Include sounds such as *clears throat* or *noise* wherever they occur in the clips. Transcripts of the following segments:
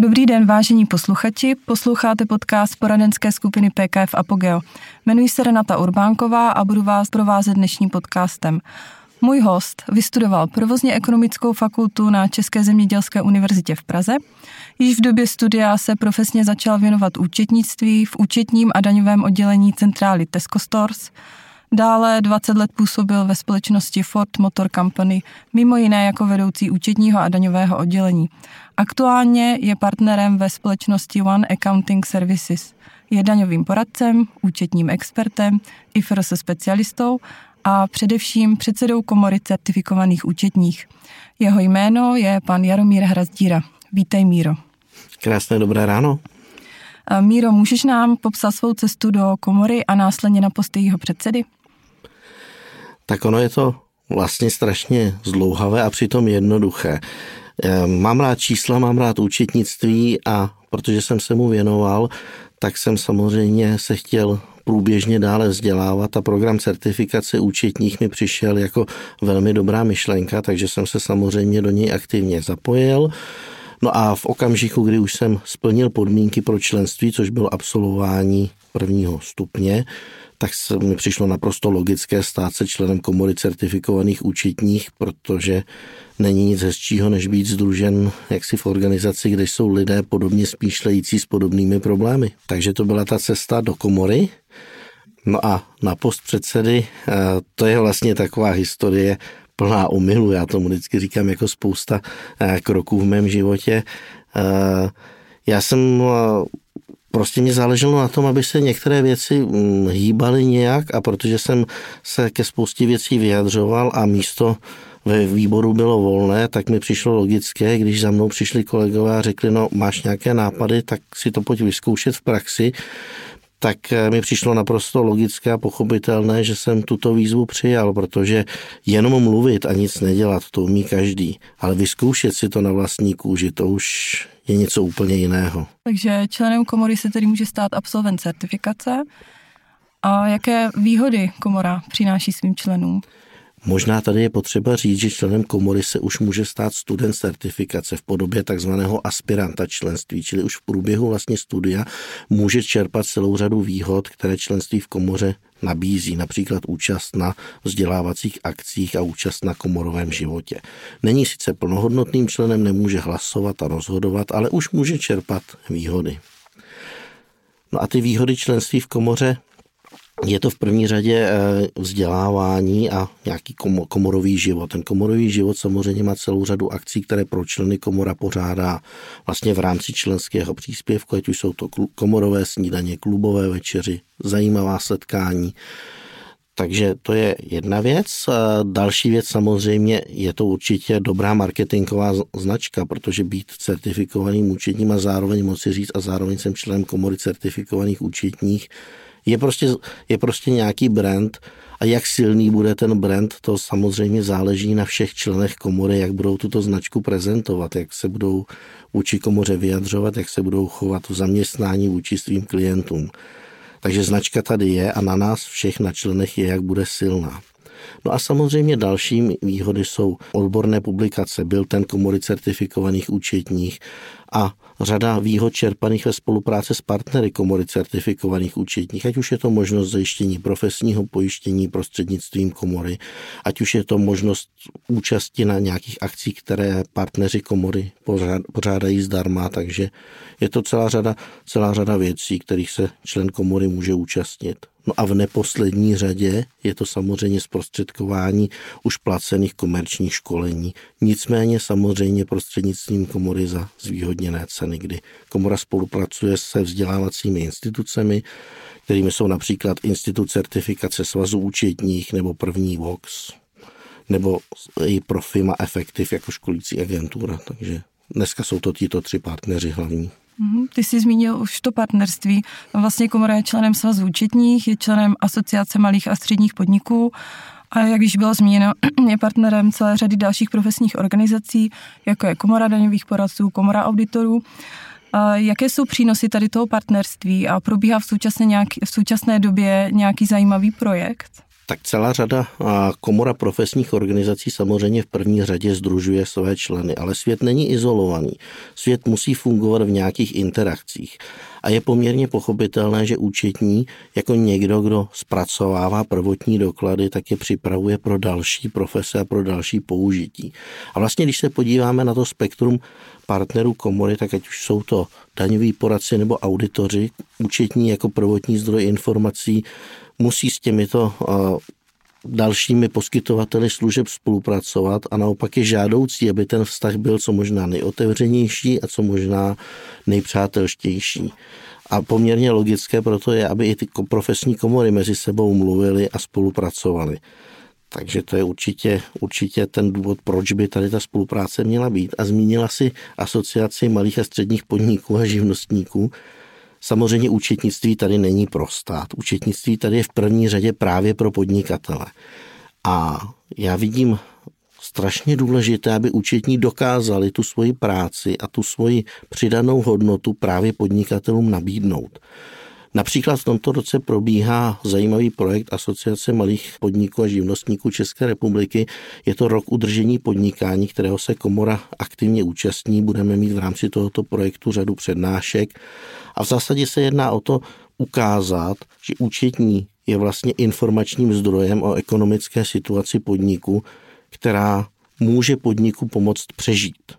Dobrý den, vážení posluchači. Posloucháte podcast poradenské skupiny PKF Apogeo. Jmenuji se Renata Urbánková a budu vás provázet dnešním podcastem. Můj host vystudoval provozně ekonomickou fakultu na České zemědělské univerzitě v Praze. Již v době studia se profesně začal věnovat účetnictví v účetním a daňovém oddělení centrály Tesco Stores – Dále 20 let působil ve společnosti Ford Motor Company, mimo jiné jako vedoucí účetního a daňového oddělení. Aktuálně je partnerem ve společnosti One Accounting Services. Je daňovým poradcem, účetním expertem, IFRS specialistou a především předsedou komory certifikovaných účetních. Jeho jméno je pan Jaromír Hrazdíra. Vítej, Míro. Krásné dobré ráno. Míro, můžeš nám popsat svou cestu do komory a následně na post jejího předsedy? Tak ono je to vlastně strašně zdlouhavé a přitom jednoduché. Mám rád čísla, mám rád účetnictví a protože jsem se mu věnoval, tak jsem samozřejmě se chtěl průběžně dále vzdělávat a program certifikace účetních mi přišel jako velmi dobrá myšlenka, takže jsem se samozřejmě do něj aktivně zapojil. No a v okamžiku, kdy už jsem splnil podmínky pro členství, což bylo absolvování prvního stupně, tak se mi přišlo naprosto logické stát se členem komory certifikovaných účetních, protože není nic hezčího, než být združen jaksi v organizaci, kde jsou lidé podobně spíšlející s podobnými problémy. Takže to byla ta cesta do komory. No a na post předsedy, eh, to je vlastně taková historie plná omylu, já tomu vždycky říkám jako spousta eh, kroků v mém životě. Eh, já jsem prostě mě záleželo na tom, aby se některé věci mm, hýbaly nějak a protože jsem se ke spoustě věcí vyjadřoval a místo ve výboru bylo volné, tak mi přišlo logické, když za mnou přišli kolegové a řekli, no máš nějaké nápady, tak si to pojď vyzkoušet v praxi tak eh, mi přišlo naprosto logické a pochopitelné, že jsem tuto výzvu přijal, protože jenom mluvit a nic nedělat, to umí každý, ale vyzkoušet si to na vlastní kůži, to už je něco úplně jiného. Takže členem komory se tedy může stát absolvent certifikace. A jaké výhody komora přináší svým členům? Možná tady je potřeba říct, že členem komory se už může stát student certifikace v podobě takzvaného aspiranta členství, čili už v průběhu vlastně studia může čerpat celou řadu výhod, které členství v komoře nabízí, například účast na vzdělávacích akcích a účast na komorovém životě. Není sice plnohodnotným členem, nemůže hlasovat a rozhodovat, ale už může čerpat výhody. No a ty výhody členství v komoře je to v první řadě eh, vzdělávání a nějaký komorový život. Ten komorový život samozřejmě má celou řadu akcí, které pro členy komora pořádá vlastně v rámci členského příspěvku, ať už jsou to komorové snídaně, klubové večeři, zajímavá setkání. Takže to je jedna věc. Další věc samozřejmě je to určitě dobrá marketingová značka, protože být certifikovaným účetním a zároveň moci říct a zároveň jsem členem komory certifikovaných účetních, je prostě, je prostě nějaký brand a jak silný bude ten brand, to samozřejmě záleží na všech členech komory, jak budou tuto značku prezentovat, jak se budou vůči komoře vyjadřovat, jak se budou chovat v zaměstnání vůči svým klientům. Takže značka tady je a na nás všech na členech je, jak bude silná. No a samozřejmě dalším výhody jsou odborné publikace, byl ten komory certifikovaných účetních a řada výhod čerpaných ve spolupráci s partnery komory certifikovaných účetních, ať už je to možnost zajištění profesního pojištění prostřednictvím komory, ať už je to možnost účasti na nějakých akcích, které partneři komory pořádají zdarma, takže je to celá řada, celá řada věcí, kterých se člen komory může účastnit. No a v neposlední řadě je to samozřejmě zprostředkování už placených komerčních školení. Nicméně samozřejmě prostřednictvím komory za zvýhodněné ceny, kdy komora spolupracuje se vzdělávacími institucemi, kterými jsou například Institut certifikace svazu účetních nebo první Vox, nebo i Profima Effective jako školící agentura. Takže dneska jsou to tito tři partneři hlavní. Mhm, ty jsi zmínil už to partnerství. Vlastně komora je členem svazu účetních, je členem Asociace malých a středních podniků a jak již bylo zmíněno, *clears throat* je partnerem celé řady dalších profesních organizací, jako je Komora daňových poradců, Komora auditorů. Jaké jsou přínosy tady toho partnerství a probíhá v současné, nějaký, v současné době nějaký zajímavý projekt? Tak celá řada komora profesních organizací samozřejmě v první řadě združuje své členy, ale svět není izolovaný. Svět musí fungovat v nějakých interakcích. A je poměrně pochopitelné, že účetní jako někdo, kdo zpracovává prvotní doklady, tak je připravuje pro další profese a pro další použití. A vlastně, když se podíváme na to spektrum partnerů komory, tak ať už jsou to daňoví poradci nebo auditoři, účetní jako prvotní zdroj informací, musí s těmito dalšími poskytovateli služeb spolupracovat a naopak je žádoucí, aby ten vztah byl co možná nejotevřenější a co možná nejpřátelštější. A poměrně logické proto je, aby i ty profesní komory mezi sebou mluvily a spolupracovaly. Takže to je určitě, určitě ten důvod, proč by tady ta spolupráce měla být. A zmínila si asociaci malých a středních podniků a živnostníků, Samozřejmě účetnictví tady není pro stát. Účetnictví tady je v první řadě právě pro podnikatele. A já vidím strašně důležité, aby účetní dokázali tu svoji práci a tu svoji přidanou hodnotu právě podnikatelům nabídnout. Například v tomto roce probíhá zajímavý projekt Asociace malých podniků a živnostníků České republiky. Je to rok udržení podnikání, kterého se komora aktivně účastní. Budeme mít v rámci tohoto projektu řadu přednášek. A v zásadě se jedná o to ukázat, že účetní je vlastně informačním zdrojem o ekonomické situaci podniku, která může podniku pomoct přežít.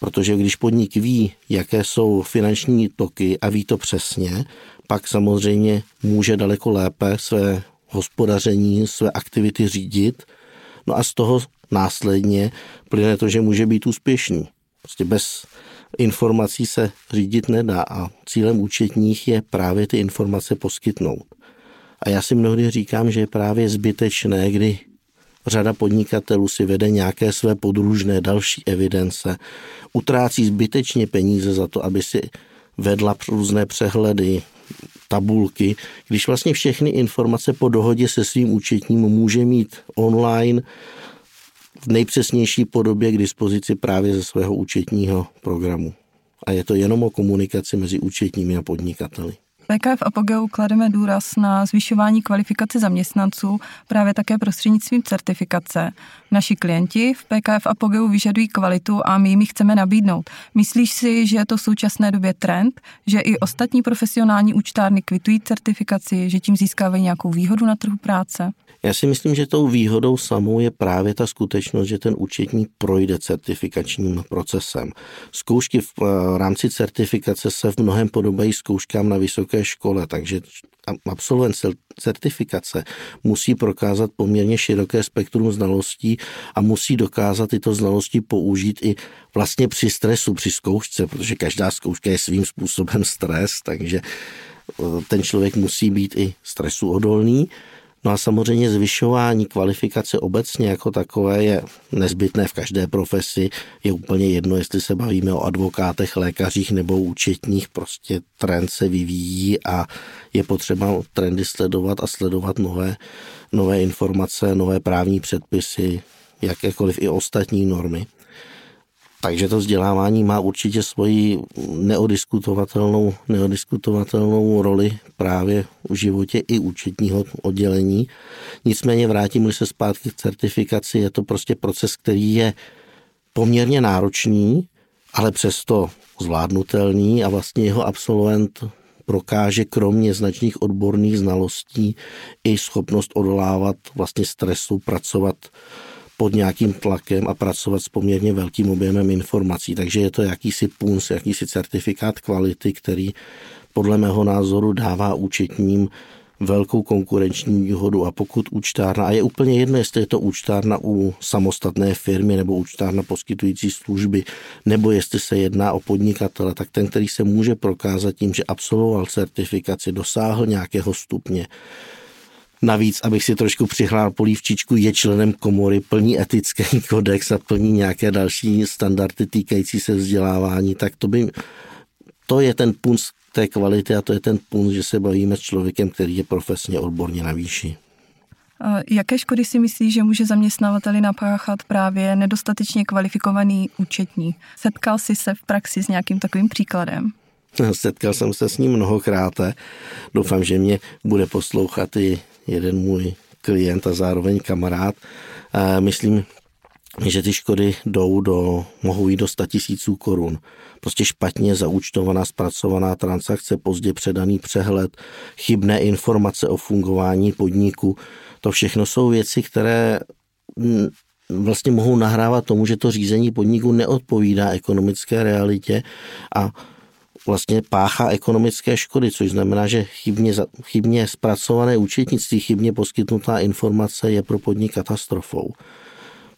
Protože když podnik ví, jaké jsou finanční toky a ví to přesně, pak samozřejmě může daleko lépe své hospodaření, své aktivity řídit. No a z toho následně plyne to, že může být úspěšný. Prostě bez informací se řídit nedá a cílem účetních je právě ty informace poskytnout. A já si mnohdy říkám, že je právě zbytečné, kdy Řada podnikatelů si vede nějaké své podružné další evidence, utrácí zbytečně peníze za to, aby si vedla různé přehledy, tabulky, když vlastně všechny informace po dohodě se svým účetním může mít online v nejpřesnější podobě k dispozici právě ze svého účetního programu. A je to jenom o komunikaci mezi účetními a podnikateli. PKF Apogeu klademe důraz na zvyšování kvalifikace zaměstnanců právě také prostřednictvím certifikace. Naši klienti v PKF Apogeu vyžadují kvalitu a my jim ji chceme nabídnout. Myslíš si, že je to v současné době trend, že i ostatní profesionální účtárny kvitují certifikaci, že tím získávají nějakou výhodu na trhu práce? Já si myslím, že tou výhodou samou je právě ta skutečnost, že ten účetník projde certifikačním procesem. Zkoušky v eh, rámci certifikace se v mnohem podobají zkouškám na vysoké škole, takže absolvent certifikace musí prokázat poměrně široké spektrum znalostí a musí dokázat tyto znalosti použít i vlastně při stresu, při zkoušce, protože každá zkouška je svým způsobem stres, takže eh, ten člověk musí být i stresu odolný. No a samozřejmě zvyšování kvalifikace obecně jako takové je nezbytné v každé profesi. Je úplně jedno, jestli se bavíme o advokátech, lékařích nebo účetních, prostě trend se vyvíjí a je potřeba trendy sledovat a sledovat nové, nové informace, nové právní předpisy, jakékoliv i ostatní normy. Takže to vzdělávání má určitě svoji neodiskutovatelnou, neodiskutovatelnou roli právě v životě i účetního oddělení. Nicméně vrátím se zpátky k certifikaci, je to prostě proces, který je poměrně náročný, ale přesto zvládnutelný a vlastně jeho absolvent prokáže kromě značných odborných znalostí i schopnost odolávat vlastně stresu, pracovat pod nějakým tlakem a pracovat s poměrně velkým objemem informací. Takže je to jakýsi PUNS, jakýsi certifikát kvality, který podle mého názoru dává účetním velkou konkurenční výhodu a pokud účtárna, a je úplně jedno, jestli je to účtárna u samostatné firmy nebo účtárna poskytující služby, nebo jestli se jedná o podnikatele, tak ten, který se může prokázat tím, že absolvoval certifikaci, dosáhl nějakého stupně, Navíc, abych si trošku přihrál polívčičku, je členem komory, plní etický *laughs* kodex a plní nějaké další standardy týkající se vzdělávání, tak to by, to je ten punc té kvality a to je ten punc, že se bavíme s člověkem, který je profesně odborně na výši. Jaké škody si myslí, že může zaměstnavateli napáchat právě nedostatečně kvalifikovaný účetní? Setkal jsi se v praxi s nějakým takovým příkladem? *laughs* Setkal jsem se s ním mnohokrát. Doufám, že mě bude poslouchat i jeden můj klient a zároveň kamarád. Myslím, že ty škody jdou do, mohou jít do 100 tisíců korun. Prostě špatně zaúčtovaná, zpracovaná transakce, pozdě předaný přehled, chybné informace o fungování podniku. To všechno jsou věci, které mm, vlastně mohou nahrávat tomu, že to řízení podniku neodpovídá ekonomické realitě a vlastně páchá ekonomické škody, což znamená, že chybně, chybně zpracované účetnictví, chybně poskytnutá informace je pro podnik katastrofou.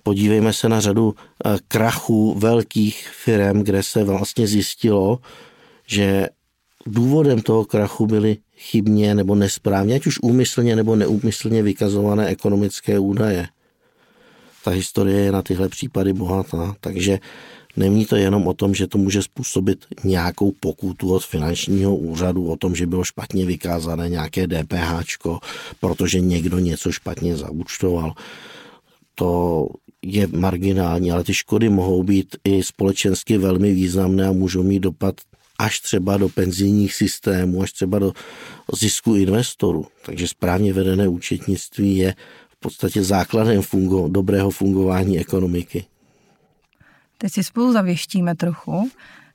Podívejme se na řadu eh, krachů velkých firm, kde se vlastně zjistilo, že důvodem toho krachu byly chybně nebo nesprávně, ať už úmyslně nebo neúmyslně vykazované ekonomické údaje. Ta historie je na tyhle případy bohatá, takže Není to jenom o tom, že to může způsobit nějakou pokutu od finančního úřadu, o tom, že bylo špatně vykázané nějaké DPH, protože někdo něco špatně zaúčtoval. To je marginální, ale ty škody mohou být i společensky velmi významné a můžou mít dopad až třeba do penzijních systémů, až třeba do zisku investorů. Takže správně vedené účetnictví je v podstatě základem fungo, dobrého fungování ekonomiky. Teď si spolu zavěštíme trochu.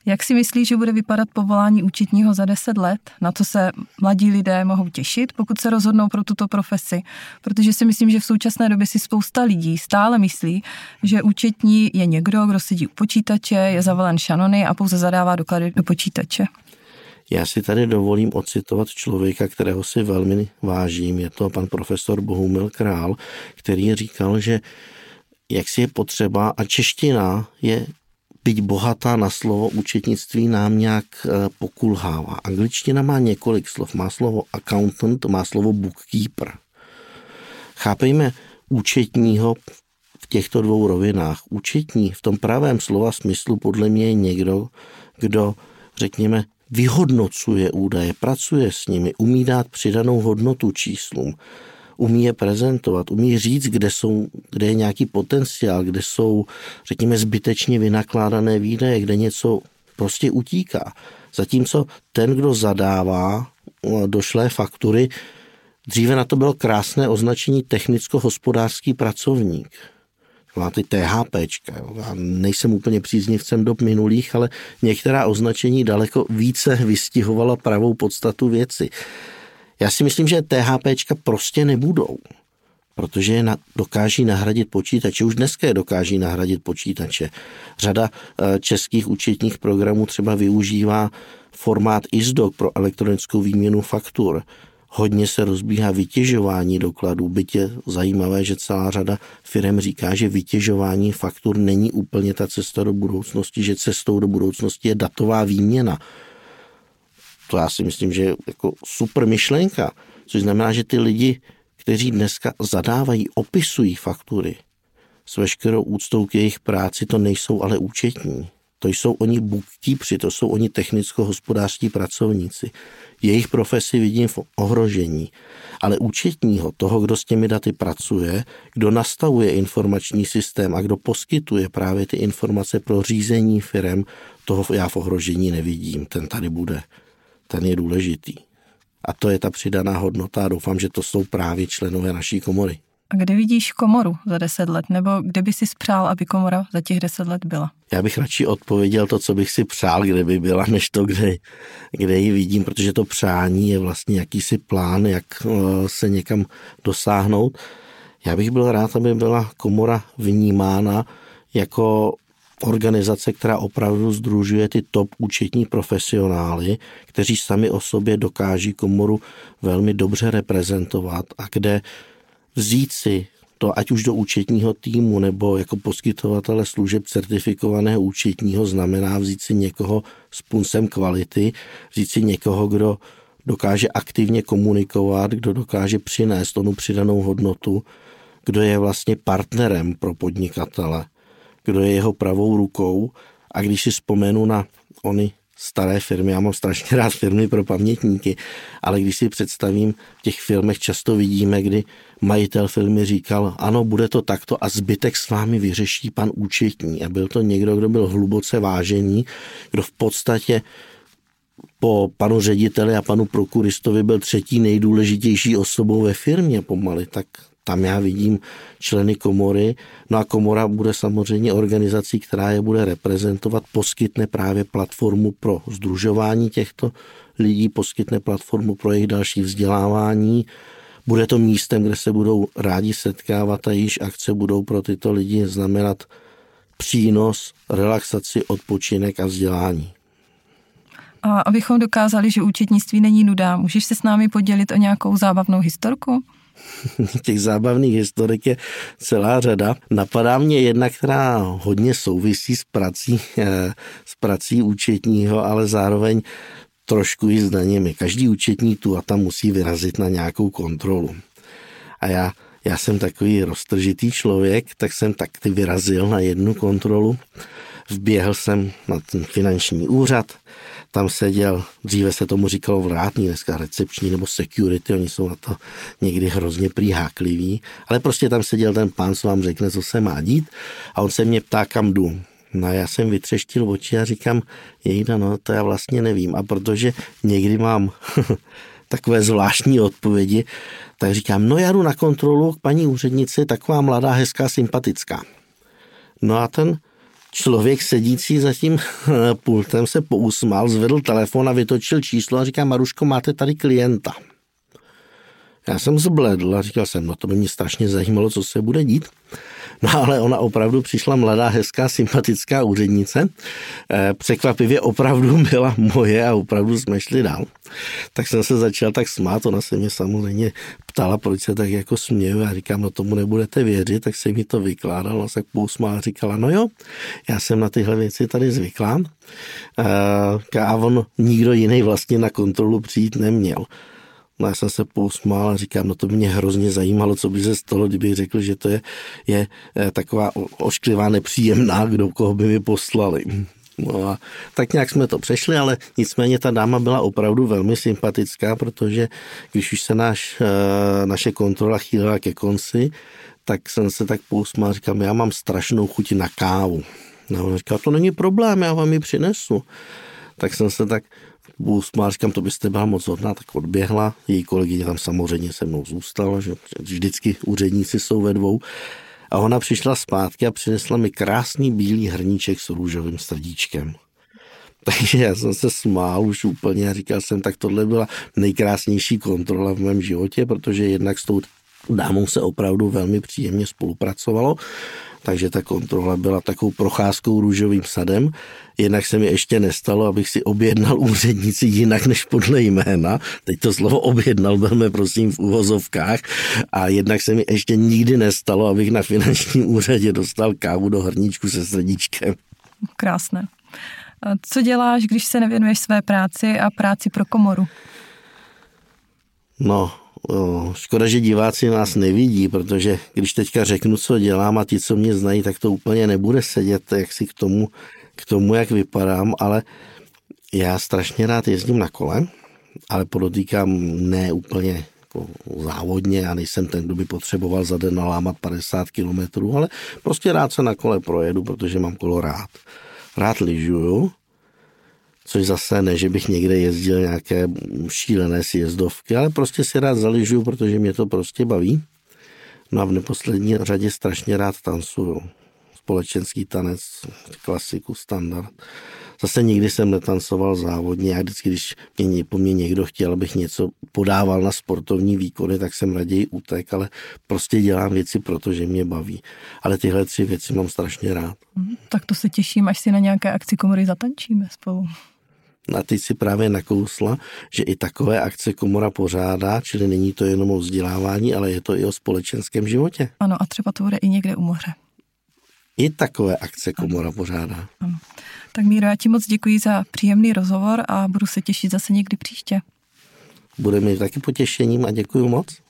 Jak si myslíš, že bude vypadat povolání účetního za 10 let? Na co se mladí lidé mohou těšit, pokud se rozhodnou pro tuto profesi? Protože si myslím, že v současné době si spousta lidí stále myslí, že účetní je někdo, kdo sedí u počítače, je zavalen šanony a pouze zadává doklady do počítače. Já si tady dovolím ocitovat člověka, kterého si velmi vážím. Je to pan profesor Bohumil Král, který říkal, že jak si je potřeba a čeština je byť bohatá na slovo, účetnictví nám nějak eh, pokulhává. Angličtina má několik slov. Má slovo accountant, má slovo bookkeeper. Chápejme účetního v těchto dvou rovinách. Účetní v tom pravém slova smyslu podle mě je někdo, kdo, řekněme, vyhodnocuje údaje, pracuje s nimi, umí dát přidanou hodnotu číslům umí je prezentovat, umí říct, kde, jsou, kde je nějaký potenciál, kde jsou, řekněme, zbytečně vynakládané výdaje, kde něco prostě utíká. Zatímco ten, kdo zadává no, došlé faktury, dříve na to bylo krásné označení technicko-hospodářský pracovník. Má ty THPčka. Já nejsem úplně příznivcem dob minulých, ale některá označení daleko více vystihovala pravou podstatu věci. Já si myslím, že THPčka prostě nebudou, protože je na, dokáží nahradit počítače. Už dneska je dokáží nahradit počítače. Řada e, českých účetních programů třeba využívá formát ISDOC pro elektronickou výměnu faktur. Hodně se rozbíhá vytěžování dokladů, byť je zajímavé, že celá řada firm říká, že vytěžování faktur není úplně ta cesta do budoucnosti, že cestou do budoucnosti je datová výměna to já si myslím, že je jako super myšlenka, což znamená, že ty lidi, kteří dneska zadávají, opisují faktury s veškerou úctou k jejich práci, to nejsou ale účetní. To jsou oni bookkeepři, to jsou oni technicko-hospodářští pracovníci. Jejich profesi vidím v ohrožení. Ale účetního, toho, kdo s těmi daty pracuje, kdo nastavuje informační systém a kdo poskytuje právě ty informace pro řízení firem, toho já v ohrožení nevidím. Ten tady bude ten je důležitý. A to je ta přidaná hodnota a doufám, že to jsou právě členové naší komory. A kde vidíš komoru za deset let, nebo kde by si spřál, aby komora za těch deset let byla? Já bych radši odpověděl to, co bych si přál, kde by byla, *laughs* než to, kde, kde ji vidím, protože to přání je vlastně jakýsi plán, jak eh, se někam dosáhnout. Já bych byl rád, aby byla komora vnímána jako organizace, která opravdu združuje ty top účetní profesionály, kteří sami o sobě dokáží komoru velmi dobře reprezentovat a kde vzít si to ať už do účetního týmu nebo jako poskytovatele služeb certifikovaného účetního znamená vzít si někoho s puncem kvality, vzít si někoho, kdo dokáže aktivně komunikovat, kdo dokáže přinést onu přidanou hodnotu, kdo je vlastně partnerem pro podnikatele kdo je jeho pravou rukou. A když si vzpomenu na ony staré firmy, já mám strašně rád firmy pro pamětníky, ale když si představím, v těch filmech často vidíme, kdy majitel filmy říkal, ano, bude to takto a zbytek s vámi vyřeší pan účetní. A byl to někdo, kdo byl hluboce vážený, kdo v podstatě po panu řediteli a panu prokuristovi byl třetí nejdůležitější osobou ve firmě pomaly, tak tam já vidím členy komory. No a komora bude samozřejmě organizací, která je bude reprezentovat, poskytne právě platformu pro združování těchto lidí, poskytne platformu pro jejich další vzdělávání. Bude to místem, kde se budou rádi setkávat a již akce budou pro tyto lidi znamenat přínos, relaxaci, odpočinek a vzdělání. A abychom dokázali, že účetnictví není nuda, můžeš se s námi podělit o nějakou zábavnou historku? *laughs* Těch zábavných historik je celá řada. Napadá mě jedna, která hodně souvisí s prací, eh, s prací účetního, ale zároveň trošku i s daněmi. Každý účetní tu a tam musí vyrazit na nějakou kontrolu. A já, já jsem takový roztržitý člověk, tak jsem taky vyrazil na jednu kontrolu. Vběhl jsem na ten finanční úřad, tam seděl, dříve se tomu říkalo vrátný, dneska recepční nebo security, oni jsou na to někdy hrozně příhákliví, ale prostě tam seděl ten pán, co vám řekne, co se má dít a on se mě ptá, kam jdu. No a já jsem vytřeštil oči a říkám, jejda, no to já vlastně nevím. A protože někdy mám *laughs* takové zvláštní odpovědi, tak říkám, no já jdu na kontrolu k paní úřednici, taková mladá, hezká, sympatická. No a ten člověk sedící za tím *laughs* pultem se pousmál, zvedl telefon a vytočil číslo a říká, Maruško, máte tady klienta. Já jsem zbledl a říkal jsem, no to by mě strašně zajímalo, co se bude dít. No ale ona opravdu přišla mladá, hezká, sympatická úřednice. Eh, překvapivě opravdu byla moje a opravdu jsme šli dál. Tak jsem se začal tak smát, ona se mě samozřejmě ptala, proč se tak jako směju. Já říkám, no tomu nebudete věřit, tak se mi to vykládala, se pousmá a říkala, no jo, já jsem na tyhle věci tady zvyklá. Eh, a on nikdo jiný vlastně na kontrolu přijít neměl. No já jsem se pousmál a říkám, no to mě hrozně zajímalo, co by se stalo, kdybych řekl, že to je, je eh, taková ošklivá, nepříjemná, kdo koho by mi poslali. No a tak nějak jsme to přešli, ale nicméně ta dáma byla opravdu velmi sympatická, protože když už se náš, eh, naše kontrola chýlila ke konci, tak jsem se tak pousmál, říkám, já mám strašnou chuť na kávu. No, on říkal, to není problém, já vám ji přinesu. Tak jsem se tak Busma, říkám, to byste byla moc hodná, tak odběhla. Její kolegyně tam samozřejmě se mnou zůstala, že vždycky úředníci jsou ve dvou. A ona přišla zpátky a přinesla mi krásný bílý hrníček s růžovým srdíčkem. *laughs* Takže já jsem se smál už úplně a říkal jsem, tak tohle byla nejkrásnější kontrola v mém životě, protože jednak s tou dámou se opravdu velmi příjemně spolupracovalo takže ta kontrola byla takovou procházkou růžovým sadem. Jednak se mi ještě nestalo, abych si objednal úřednici jinak než podle jména. Teď to slovo objednal, budeme prosím v uvozovkách. A jednak se mi ještě nikdy nestalo, abych na finančním úřadě dostal kávu do hrníčku se srdíčkem. Krásné. Co děláš, když se nevěnuješ své práci a práci pro komoru? No, škoda, že diváci nás nevidí, protože když teďka řeknu, co dělám a ti, co mě znají, tak to úplně nebude sedět jak si k tomu, k tomu, jak vypadám, ale já strašně rád jezdím na kole, ale podotýkám ne úplně jako závodně, já nejsem ten, kdo by potřeboval za den nalámat 50 kilometrů, ale prostě rád se na kole projedu, protože mám kolo rád. Rád lyžuju, což zase ne, že bych někde jezdil nějaké šílené sjezdovky, ale prostě si rád zaližuju, protože mě to prostě baví. No a v neposlední řadě strašně rád tancuju. Společenský tanec, klasiku, standard. Zase nikdy jsem netancoval závodně. Já vždycky, když mě, po mně někdo chtěl, abych něco podával na sportovní výkony, tak jsem raději utek, ale prostě dělám věci, protože mě baví. Ale tyhle tři věci mám strašně rád. Mhm, tak to se těším, až si na nějaké akci komory zatančíme spolu. A teď si právě nakousla, že i takové akce komora pořádá, čili není to jenom o vzdělávání, ale je to i o společenském životě. Ano, a třeba to bude i někde u moře. I takové akce komora pořádá. Ano. Tak Míro, já ti moc děkuji za příjemný rozhovor a budu se těšit zase někdy příště. Bude mi taky potěšením a děkuji moc.